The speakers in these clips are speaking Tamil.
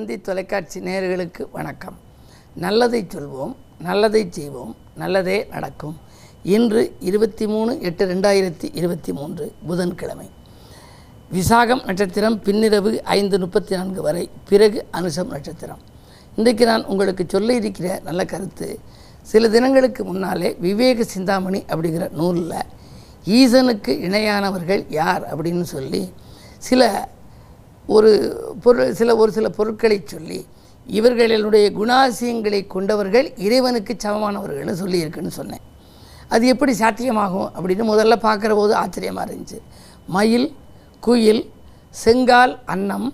தந்தி தொலைக்காட்சி நேயர்களுக்கு வணக்கம். நல்லதை சொல்வோம் நல்லதை செய்வோம் நல்லதே நடக்கும். இன்று இருபத்தி மூணு எட்டு ரெண்டாயிரத்தி இருபத்தி மூன்று புதன்கிழமை. விசாகம் நட்சத்திரம் பின்னிரவு ஐந்து முப்பத்தி நான்கு வரை பிறகு அனுசம் நட்சத்திரம். இன்றைக்கு நான் உங்களுக்கு சொல்ல இருக்கிற நல்ல கருத்து சில தினங்களுக்கு முன்னாலே விவேக சிந்தாமணி அப்படிங்கிற நூலில் ஈசனுக்கு இணையானவர்கள் யார் அப்படின்னு சொல்லி சில ஒரு பொருள் சில ஒரு சில பொருட்களை சொல்லி இவர்களுடைய குணாசியங்களை கொண்டவர்கள் இறைவனுக்கு சமமானவர்கள்னு சொல்லியிருக்குன்னு சொன்னேன். அது எப்படி சாத்தியமாகும் அப்படின்னு முதல்ல பார்க்குற போது ஆச்சரியமாக இருந்துச்சு. மயில் குயில் செங்கால் அன்னம்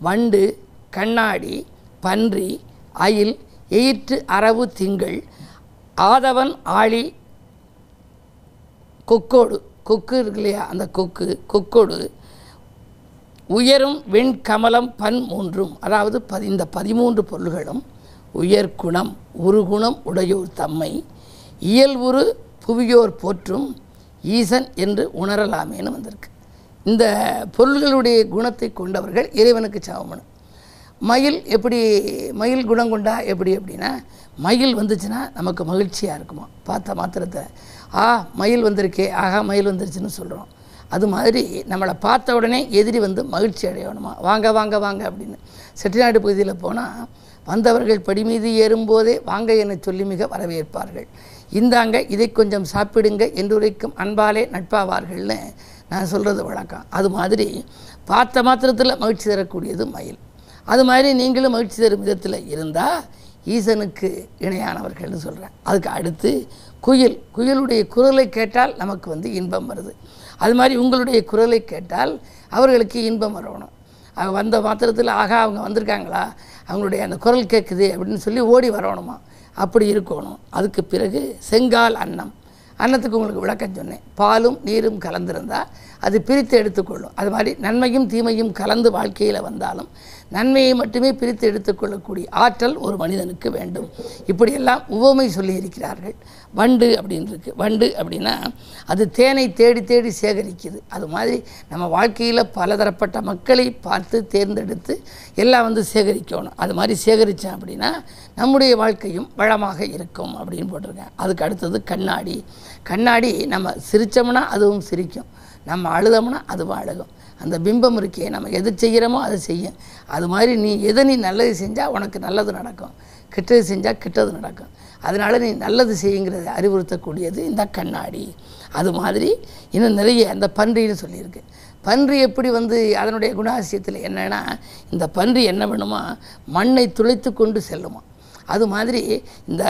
வண்டு கண்ணாடி பன்றி அயில் எயிற்று அரவு திங்கள் ஆதவன் ஆழி கொக்கோடு. கொக்கு இருக்கு இல்லையா அந்த கொக்கு கொக்கோடு. உயரும் வெண்கமலம் பன் மூன்றும். அதாவது பதி இந்த பதிமூன்று பொருள்களும் உயர் குணம் உருகுணம் உடையோர் தம்மை. இயல்புறு புவியோர் போற்றும் ஈசன் என்று உணரலாமேன்னு வந்திருக்கு. இந்த பொருள்களுடைய குணத்தை கொண்டவர்கள் இறைவனுக்கு சமமனு மயில் எப்படி மயில் குணம் கொண்டா எப்படி அப்படின்னா மயில் வந்துச்சுன்னா நமக்கு மகிழ்ச்சியாக இருக்குமா? பார்த்த மாத்திரத்தை. ஆ மயில் வந்திருக்கே ஆகா மயில் வந்துருச்சுன்னு சொல்கிறோம் அது மாதிரி நம்மளை பார்த்த உடனே எதிரி வந்து மகிழ்ச்சி அடையணுமா? வாங்க வாங்க வாங்க அப்படின்னு. செட்டிநாடு பகுதியில் போனால் வந்தவர்கள் படி மீது ஏறும்போதே வாங்க என சொல்லி மிக வரவேற்பார்கள். இந்தாங்க இதை கொஞ்சம் சாப்பிடுங்க என்றுரைக்கும் அன்பாலே நட்பாவார்கள்னு நான் சொல்கிறது வழக்கம். அது மாதிரி பார்த்த மாத்திரத்தில் மகிழ்ச்சி தரக்கூடியது மயில். அது மாதிரி நீங்களும் மகிழ்ச்சி தரும் விதத்தில் இருந்தால் ஈசனுக்கு இணையானவர்கள்னு சொல்கிறேன் அதுக்கு அடுத்து குயில். குயிலுடைய குரலை கேட்டால் நமக்கு வந்து இன்பம் வருது. அது மாதிரி உங்களுடைய குரலை கேட்டால் அவர்களுக்கு இன்பம் வரணும். அவங்க வந்த மாத்திரத்தில் ஆகா அவங்க வந்திருக்காங்களா? அவங்களுடைய அந்த குரல் கேட்குது அப்படின்னு சொல்லி ஓடி வரணுமா? அப்படி இருக்கணும். அதுக்கு பிறகு செங்கால் அன்னம். அன்னத்துக்கு உங்களுக்கு விளக்கம் சொன்னேன். பாலும் நீரும் கலந்திருந்தால் அது பிரித்து எடுத்துக்கொள்ளும். அது மாதிரி நன்மையும் தீமையும் கலந்து வாழ்க்கையில் வந்தாலும் நன்மையை மட்டுமே பிரித்து எடுத்துக்கொள்ளக்கூடிய ஆற்றல் ஒரு மனிதனுக்கு வேண்டும். இப்படியெல்லாம் உவமை சொல்லியிருக்கிறார்கள் வண்டு அப்படின்ருக்கு வண்டு அப்படின்னா அது தேனை தேடி தேடி சேகரிக்குது. அது மாதிரி நம்ம வாழ்க்கையில் பலதரப்பட்ட மக்களை பார்த்து தேர்ந்தெடுத்து எல்லாம் வந்து சேகரிக்கணும். அது மாதிரி சேகரித்தேன் அப்படின்னா நம்முடைய வாழ்க்கையும் வளமாக இருக்கும் அப்படின்னு போட்டிருக்கேன். அதுக்கு அடுத்தது கண்ணாடி. கண்ணாடி நம்ம சிரித்தோம்னா அதுவும் சிரிக்கும். நம்ம அழுதோம்னா அதுவும் அழுகும். அந்த பிம்பம் இருக்கே நம்ம எது செய்கிறோமோ அதை செய்யும் அது மாதிரி நீ எதை நீ நல்லது செஞ்சால் உனக்கு நல்லது நடக்கும். கெட்டது செஞ்சால் கெட்டது நடக்கும். அதனால் நீ நல்லது செய்யுங்கிறத அறிவுறுத்தக்கூடியது இந்த கண்ணாடி. அது மாதிரி இன்னும் நிறைய அந்த பன்றின்னு சொல்லியிருக்கு. பன்றி எப்படி வந்து அதனுடைய குணாசியத்தில் என்னென்னா இந்த பன்றி என்ன பண்ணுமா? மண்ணை துளைத்து கொண்டு செல்லுமா? அது மாதிரி இந்த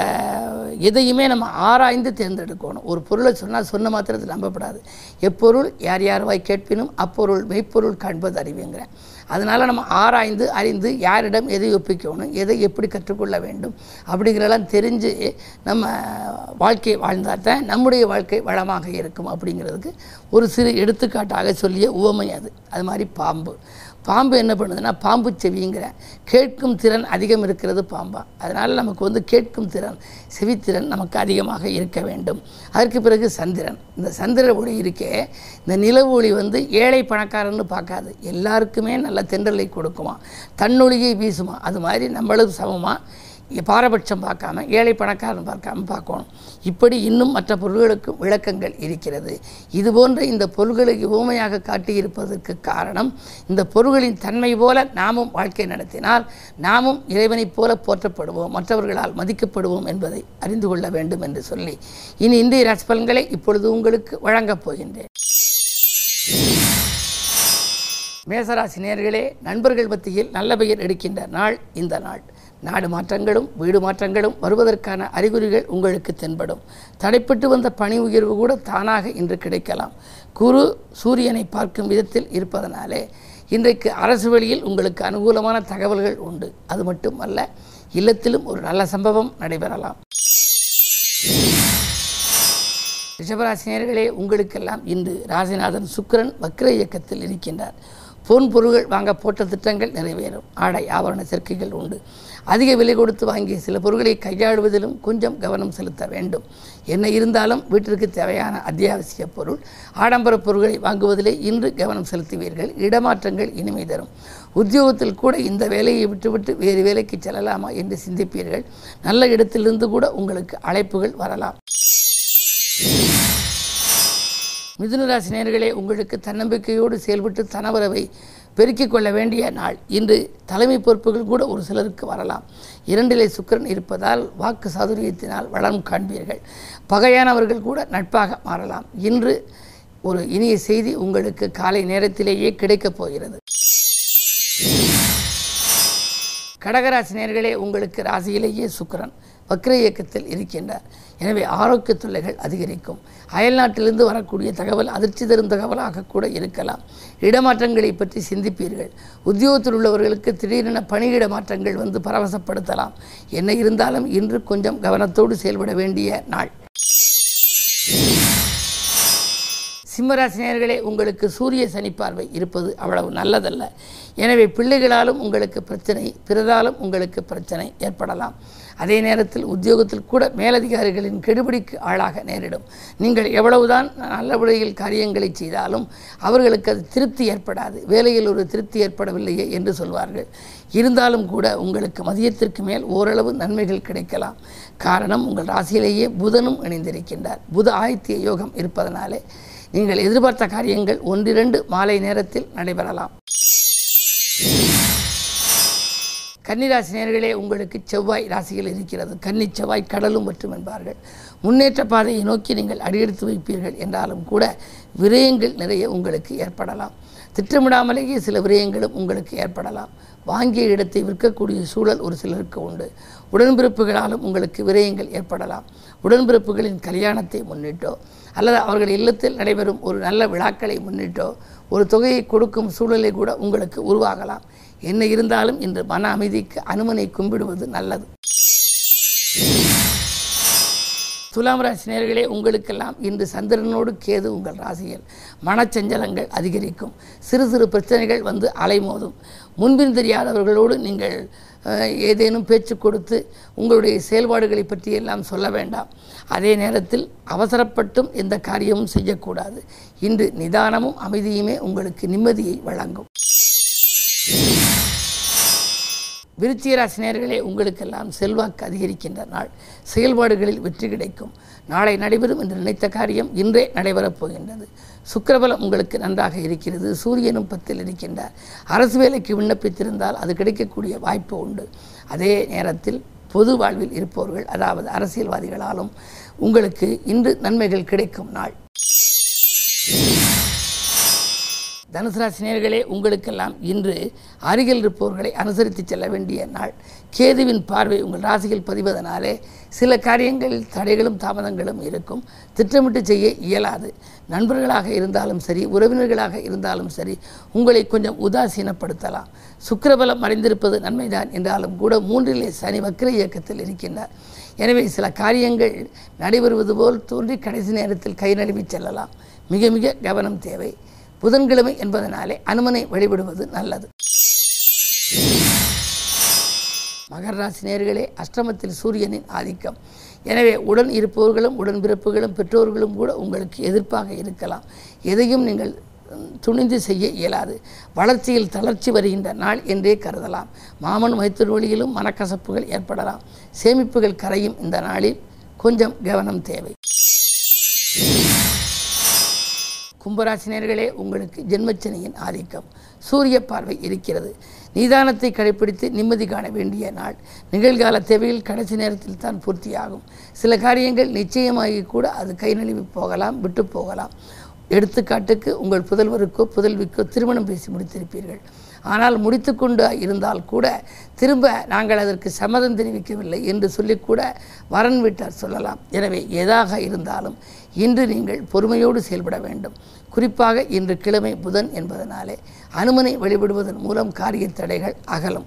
எதையுமே நம்ம ஆராய்ந்து தேர்ந்தெடுக்கணும். ஒரு பொருளை சொன்னால் சொன்ன மாத்திரத்தில் நம்பப்படாது. எப்பொருள் யார் யாருவாய் கேட்பினும் அப்பொருள் மெய்ப்பொருள் காண்பது அறிவுங்கிறேன். அதனால் நம்ம ஆராய்ந்து அறிந்து யாரிடம் எதை ஒப்பிக்கணும் எதை எப்படி கற்றுக்கொள்ள வேண்டும் அப்படிங்கிறதெல்லாம் தெரிஞ்சு நம்ம வாழ்க்கையை வாழ்ந்தால் தான் நம்முடைய வாழ்க்கை வளமாக இருக்கும் அப்படிங்கிறதுக்கு ஒரு சிறு எடுத்துக்காட்டாக சொல்லிய உவமை அது. அது மாதிரி பாம்பு. பாம்பு என்ன பண்ணுதுன்னா பாம்பு செவிங்கிற. கேட்கும் திறன் அதிகம் இருக்கிறது பாம்பா. அதனால் நமக்கு வந்து கேட்கும் திறன் செவித்திறன் நமக்கு அதிகமாக இருக்க வேண்டும். அதற்கு பிறகு சந்திரன். இந்த சந்திர ஒளி இருக்கே இந்த நிலவு ஒளி வந்து ஏழை பணக்காரன்னு பார்க்காது. எல்லாருக்குமே நல்ல தென்றலை கொடுக்குமா. தன்னொழியை வீசுமா. அது மாதிரி நம்மளும் சமமாக பாரபட்சம் பார்க்காம ஏழை பணக்காரன் பார்க்காம பார்க்கணும். இப்படி இன்னும் மற்ற பொருள்களுக்கு விளக்கங்கள் இருக்கிறது. இதுபோன்ற இந்த பொருள்களை ஊமையாக காட்டியிருப்பதற்கு காரணம் இந்த பொருள்களின் தன்மை போல நாமும் வாழ்க்கை நடத்தினால் நாமும் இறைவனைப் போல போற்றப்படுவோம் மற்றவர்களால் மதிக்கப்படுவோம் என்பதை அறிந்து கொள்ள வேண்டும் என்று சொல்லி இனி இந்திய ரசபலன்களை இப்பொழுது உங்களுக்கு வழங்கப் போகின்றேன். மேசராசி நேர்களே நண்பர்கள் மத்தியில் நல்ல பெயர் எடுக்கின்ற நாள் இந்த நாள். நாடு மாற்றங்களும் வீடு மாற்றங்களும் வருவதற்கான அறிகுறிகள் உங்களுக்கு தென்படும். தடைப்பட்டு வந்த பணி உயர்வு கூட தானாக இன்று கிடைக்கலாம். குரு சூரியனை பார்க்கும் விதத்தில் இருப்பதனாலே இன்றைக்கு அரசு வழியில் உங்களுக்கு அனுகூலமான தகவல்கள் உண்டு. அது மட்டுமல்ல இல்லத்திலும் ஒரு நல்ல சம்பவம் நடைபெறலாம். ரிஷபராசினியர்களே உங்களுக்கெல்லாம் இன்று ராசிநாதன் சுக்கிரன் வக்ர இயக்கத்தில் இருக்கின்றார். பொன் பொருள்கள் வாங்க போட்ட திட்டங்கள் நிறைவேறும். ஆடை ஆபரண சேர்க்கைகள் உண்டு. அதிக விலை கொடுத்து வாங்கிய சில பொருட்களை கையாளுவதிலும் கொஞ்சம் கவனம் செலுத்த வேண்டும். என்ன இருந்தாலும் வீட்டிற்கு தேவையான அத்தியாவசிய பொருள் ஆடம்பர பொருட்களை வாங்குவதிலே இன்று கவனம் செலுத்துவீர்கள். இடமாற்றங்கள் இனிமை தரும். உத்தியோகத்தில் கூட இந்த வேலையை விட்டுவிட்டு வேறு வேலைக்கு செல்லலாமா என்று சிந்திப்பீர்கள். நல்ல இடத்திலிருந்து கூட உங்களுக்கு அழைப்புகள் வரலாம். மிதுனராசி நேர்களே உங்களுக்கு தன்னம்பிக்கையோடு செயல்பட்டு தனவரவை பெருக்கிக் கொள்ள வேண்டிய நாள். இன்று தலைமை பொறுப்புகள் கூட ஒரு சிலருக்கு வரலாம். இரண்டிலே சுக்கிரன் இருப்பதால் வாக்கு சாதுரியத்தினால் வளம் காண்பீர்கள். பகையானவர்கள் கூட நட்பாக மாறலாம். இன்று ஒரு இனிய செய்தி உங்களுக்கு காலை நேரத்திலேயே கிடைக்கப் போகிறது. கடகராசி நேர்களே உங்களுக்கு ராசியிலேயே சுக்கிரன். வக்ர இயக்கத்தில் இருக்கின்றார். எனவே ஆரோக்கிய தொல்லைகள் அதிகரிக்கும். அயல்நாட்டிலிருந்து வரக்கூடிய தகவல் அதிர்ச்சி தரும் தகவலாக கூட இருக்கலாம். இடமாற்றங்களை பற்றி சிந்திப்பீர்கள். உத்தியோகத்தில் உள்ளவர்களுக்கு திடீரென பணியிட மாற்றங்கள் வந்து பரவசப்படுத்தலாம். என்ன இருந்தாலும் இன்று கொஞ்சம் கவனத்தோடு செயல்பட வேண்டிய நாள். சிம்மராசினியர்களே உங்களுக்கு சூரிய சனி பார்வை இருப்பது அவ்வளவு நல்லதல்ல. எனவே பிள்ளைகளாலும் உங்களுக்கு பிரச்சனை பிறதாலும் உங்களுக்கு பிரச்சனை ஏற்படலாம். அதே நேரத்தில் உத்தியோகத்தில் கூட மேலதிகாரிகளின் கெடுபிடிக்கு ஆளாக நேரிடும். நீங்கள் எவ்வளவுதான் நல்ல வழியில் காரியங்களை செய்தாலும் அவர்களுக்கு அது திருப்தி ஏற்படாது. வேலையில் ஒரு திருப்தி ஏற்படவில்லையே என்று சொல்வார்கள். இருந்தாலும் கூட உங்களுக்கு மதியத்திற்கு மேல் ஓரளவு நன்மைகள் கிடைக்கலாம். காரணம் உங்கள் ராசியிலேயே புதனும் இணைந்திருக்கின்றார். புத ஆதித்ய யோகம் இருப்பதனாலே நீங்கள் எதிர்பார்த்த காரியங்கள் ஒன்றிரண்டு மாலை நேரத்தில் நடைபெறலாம். கன்னிராசி நேர்களே உங்களுக்கு செவ்வாய் ராசிகள் இருக்கிறது. கன்னி செவ்வாய் கடலும் மற்றும் என்பார்கள். முன்னேற்ற பாதையை நோக்கி நீங்கள் அடியெடுத்து வைப்பீர்கள் என்றாலும் கூட விரயங்கள் நிறைய உங்களுக்கு ஏற்படலாம். திட்டமிடாமலேயே சில விரயங்களும் உங்களுக்கு ஏற்படலாம். வாங்கிய இடத்தை விற்கக்கூடிய சூழல் ஒரு சிலருக்கு உண்டு. உடன்பிறப்புகளாலும் உங்களுக்கு விரயங்கள் ஏற்படலாம். உடன்பிறப்புகளின் கல்யாணத்தை முன்னிட்டோ அல்லது அவர்கள் இல்லத்தில் நடைபெறும் ஒரு நல்ல விழாக்களை முன்னிட்டோ ஒரு தொகையை கொடுக்கும் சூழலை கூட உங்களுக்கு உருவாகலாம். என்ன இருந்தாலும் இன்று மன அமைதிக்கு அனுமனை கும்பிடுவது நல்லது. துலாம் ராசி நேர்களே உங்களுக்கெல்லாம் இன்று சந்திரனோடு கேது உங்கள் ராசியில். மனச்சஞ்சலங்கள் அதிகரிக்கும். சிறு சிறு பிரச்சனைகள் வந்து அலைமோதும். முன்பின் தெரியாதவர்களோடு நீங்கள் ஏதேனும் பேச்சு கொடுத்து உங்களுடைய செயல்பாடுகளை பற்றியெல்லாம் சொல்ல வேண்டாம். அதே நேரத்தில் அவசரப்பட்டும் எந்த காரியமும் செய்யக்கூடாது. இன்று நிதானமும் அமைதியுமே உங்களுக்கு நிம்மதியை வழங்கும். விருச்சிகராசி ராசினியர்களே உங்களுக்கெல்லாம் செல்வாக்கு அதிகரிக்கின்ற நாள். செயல்பாடுகளில் வெற்றி கிடைக்கும். நாளை நடைபெறும் என்று நினைத்த காரியம் இன்றே நடைபெறப் போகின்றது. சுக்கரபலம் உங்களுக்கு நன்றாக இருக்கிறது. சூரியனும் பத்தில் இருக்கின்றார். அரசு வேலைக்கு விண்ணப்பித்திருந்தால் அது கிடைக்கக்கூடிய வாய்ப்பு உண்டு. அதே நேரத்தில் பொது வாழ்வில் இருப்பவர்கள் அதாவது அரசியல்வாதிகளாலும் உங்களுக்கு இன்று நன்மைகள் கிடைக்கும் நாள். தனுசு ராசினியர்களே உங்களுக்கெல்லாம் இன்று அருகில் இருப்பவர்களை அனுசரித்து செல்ல வேண்டிய நாள். கேதுவின் பார்வை உங்கள் ராசியில் பதிவதனாலே சில காரியங்களில் தடைகளும் தாமதங்களும் இருக்கும். திட்டமிட்டு செய்ய இயலாது. நண்பர்களாக இருந்தாலும் சரி உறவினர்களாக இருந்தாலும் சரி உங்களை கொஞ்சம் உதாசீனப்படுத்தலாம். சுக்கரபலம் மறைந்திருப்பது நன்மைதான். என்றாலும் கூட மூன்றிலே சனி வக்கர இயக்கத்தில் இருக்கின்றார். எனவே சில காரியங்கள் நடைபெறுவது போல் தோன்றி கடைசி நேரத்தில் கை நழுவி செல்லலாம். மிக மிக கவனம் தேவை. புதன்கிழமை என்பதனாலே அனுமனை வழிபடுவது நல்லது. மகர ராசி நேர்களே அஷ்டமத்தில் சூரியனின் ஆதிக்கம். எனவே உடன் இருப்பவர்களும் உடன்பிறப்புகளும் பெற்றோர்களும் கூட உங்களுக்கு எதிர்ப்பாக இருக்கலாம். எதையும் நீங்கள் துணிந்து செய்ய இயலாது. வளர்ச்சியில் தளர்ச்சி வருகின்ற நாள் என்றே கருதலாம். மாமன் மைத்தூர் வழியிலும் மனக்கசப்புகள் ஏற்படலாம். சேமிப்புகள் கரையும் இந்த நாளில் கொஞ்சம் கவனம் தேவை. கும்பராசினியர்களே உங்களுக்கு ஜென்மச்சனியின் ஆதிக்கம். சூரிய பார்வை இருக்கிறது. நிதானத்தை கடைப்பிடித்து நிம்மதி காண வேண்டிய நாள். நிகழ்கால தேவையில் கடைசி நேரத்தில் தான் பூர்த்தியாகும். சில காரியங்கள் நிச்சயமாகி கூட அது கை நழுவி போகலாம் விட்டு போகலாம். எடுத்துக்காட்டுக்கு உங்கள் புதல்வருக்கோ புதல்விக்கோ திருமணம் பேசி முடித்திருப்பீர்கள். ஆனால் முடித்துக்கொண்டு இருந்தால் கூட திரும்ப நாங்கள் அதற்கு சம்மதம் தெரிவிக்கவில்லை என்று சொல்லிக்கூட வரன் வீட்டார் சொல்லலாம். எனவே எதாக இருந்தாலும் இன்று நீங்கள் பொறுமையோடு செயல்பட வேண்டும். குறிப்பாக இன்று கிழமை புதன் என்பதனாலே அனுமனை வழிபடுவதன் மூலம் காரிய தடைகள் அகலும்.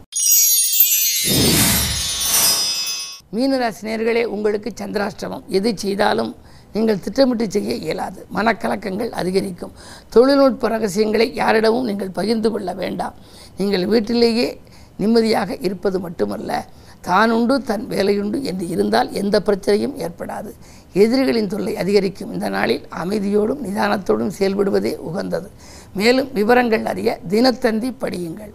மீனராசினியர்களே உங்களுக்கு சந்திராஷ்டமம். எது செய்தாலும் நீங்கள் திட்டமிட்டு செய்ய இயலாது. மனக்கலக்கங்கள் அதிகரிக்கும். தொழில்நுட்ப ரகசியங்களை யாரிடமும் நீங்கள் பகிர்ந்து கொள்ள வேண்டாம். நீங்கள் வீட்டிலேயே நிம்மதியாக இருப்பது மட்டுமல்ல தானுண்டு தன் வேலையுண்டு என்று இருந்தால் எந்த பிரச்சனையும் ஏற்படாது. எதிரிகளின் தொல்லை அதிகரிக்கும். இந்த நாளில் அமைதியோடும் நிதானத்தோடும் செயல்படுவதே உகந்தது. மேலும் விவரங்கள் அறிய தினத்தந்தி படியுங்கள்.